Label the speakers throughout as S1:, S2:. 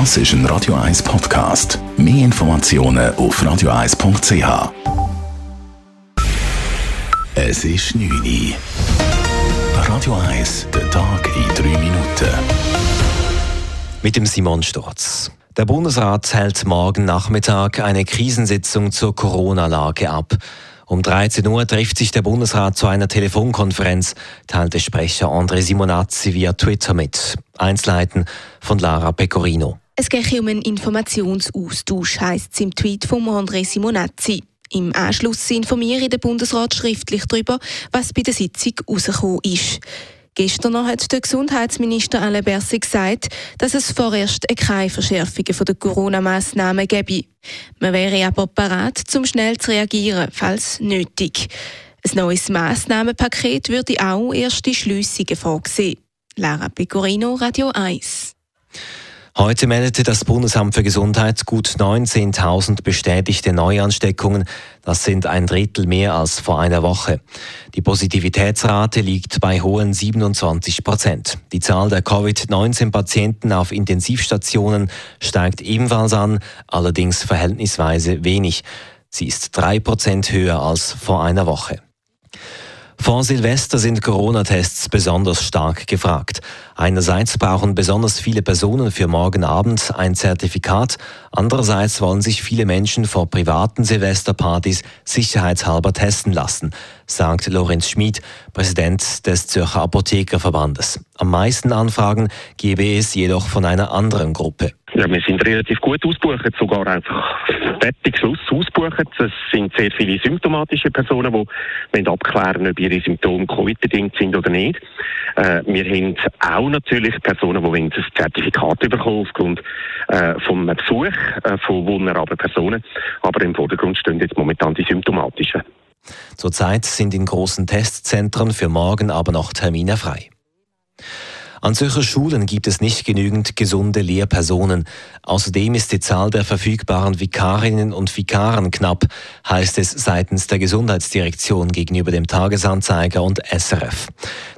S1: Das ist ein Radio 1 Podcast. Mehr Informationen auf radio1.ch. Es ist 9 Uhr. Radio 1, der Tag in 3 Minuten.
S2: Mit dem Simon Sturz. Der Bundesrat hält morgen Nachmittag eine Krisensitzung zur Corona-Lage ab. Um 13 Uhr trifft sich der Bundesrat zu einer Telefonkonferenz, teilte Sprecher André Simonazzi via Twitter mit. Einzelheiten von Lara Pecorino.
S3: Es geht um einen Informationsaustausch, heisst es im Tweet von André Simonazzi. Im Anschluss informiere der Bundesrat schriftlich darüber, was bei der Sitzung herausgekommen ist. Gestern hat der Gesundheitsminister Alain Berset gesagt, dass es vorerst keine Verschärfungen der Corona-Massnahmen gebe. Man wäre aber bereit, um schnell zu reagieren, falls nötig. Ein neues Massnahmenpaket würde auch erste Schliessungen vorgesehen. Lara Pecorino, Radio 1.
S2: Heute meldete das Bundesamt für Gesundheit gut 19.000 bestätigte Neuansteckungen. Das sind ein Drittel mehr als vor einer Woche. Die Positivitätsrate liegt bei hohen 27 Prozent. Die Zahl der Covid-19-Patienten auf Intensivstationen steigt ebenfalls an, allerdings verhältnisweise wenig. Sie ist drei Prozent höher als vor einer Woche. Vor Silvester sind Corona-Tests besonders stark gefragt. Einerseits brauchen besonders viele Personen für morgen Abend ein Zertifikat, andererseits wollen sich viele Menschen vor privaten Silvesterpartys sicherheitshalber testen lassen, sagt Lorenz Schmid, Präsident des Zürcher Apothekerverbandes. Am meisten Anfragen gebe es jedoch von einer anderen Gruppe.
S4: Ja, wir sind relativ gut ausgebucht, sogar einfach fertig Schluss ausgebucht. Es sind sehr viele symptomatische Personen, die abklären ob ihre Symptome Covid-bedingt sind oder nicht. Äh, wir haben auch natürlich Personen, die ein Zertifikat bekommen aufgrund äh, vom Besuch äh, von vulnerablen Personen. Aber im Vordergrund stehen jetzt momentan die symptomatischen.
S2: Zurzeit sind in großen Testzentren für morgen aber noch Termine frei. An solchen Schulen gibt es nicht genügend gesunde Lehrpersonen. Außerdem ist die Zahl der verfügbaren Vikarinnen und Vikaren knapp, heißt es seitens der Gesundheitsdirektion gegenüber dem Tagesanzeiger und SRF.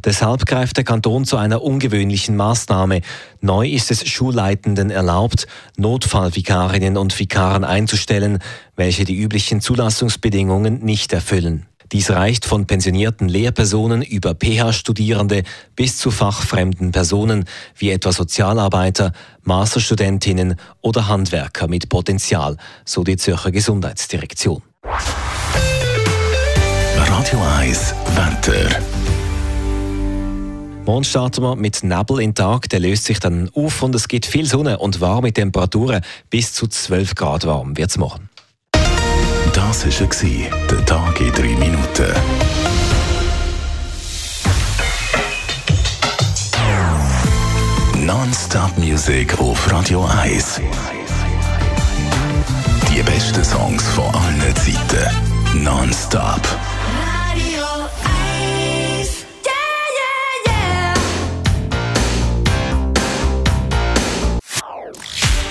S2: Deshalb greift der Kanton zu einer ungewöhnlichen Maßnahme. Neu ist es Schulleitenden erlaubt, Notfallvikarinnen und Vikaren einzustellen, welche die üblichen Zulassungsbedingungen nicht erfüllen. Dies reicht von pensionierten Lehrpersonen über PH-Studierende bis zu fachfremden Personen wie etwa Sozialarbeiter, Masterstudentinnen oder Handwerker mit Potenzial, so die Zürcher Gesundheitsdirektion.
S1: Radio 1 Wetter.
S2: Morgen starten wir mit Nebel in Tag. Der löst sich dann auf und es gibt viel Sonne und warme Temperaturen. Bis zu 12 Grad warm wird es morgen.
S1: Das war der Tag in drei Minuten. Non-Stop Music auf Radio 1. Die besten Songs von allen Zeiten. Non-Stop.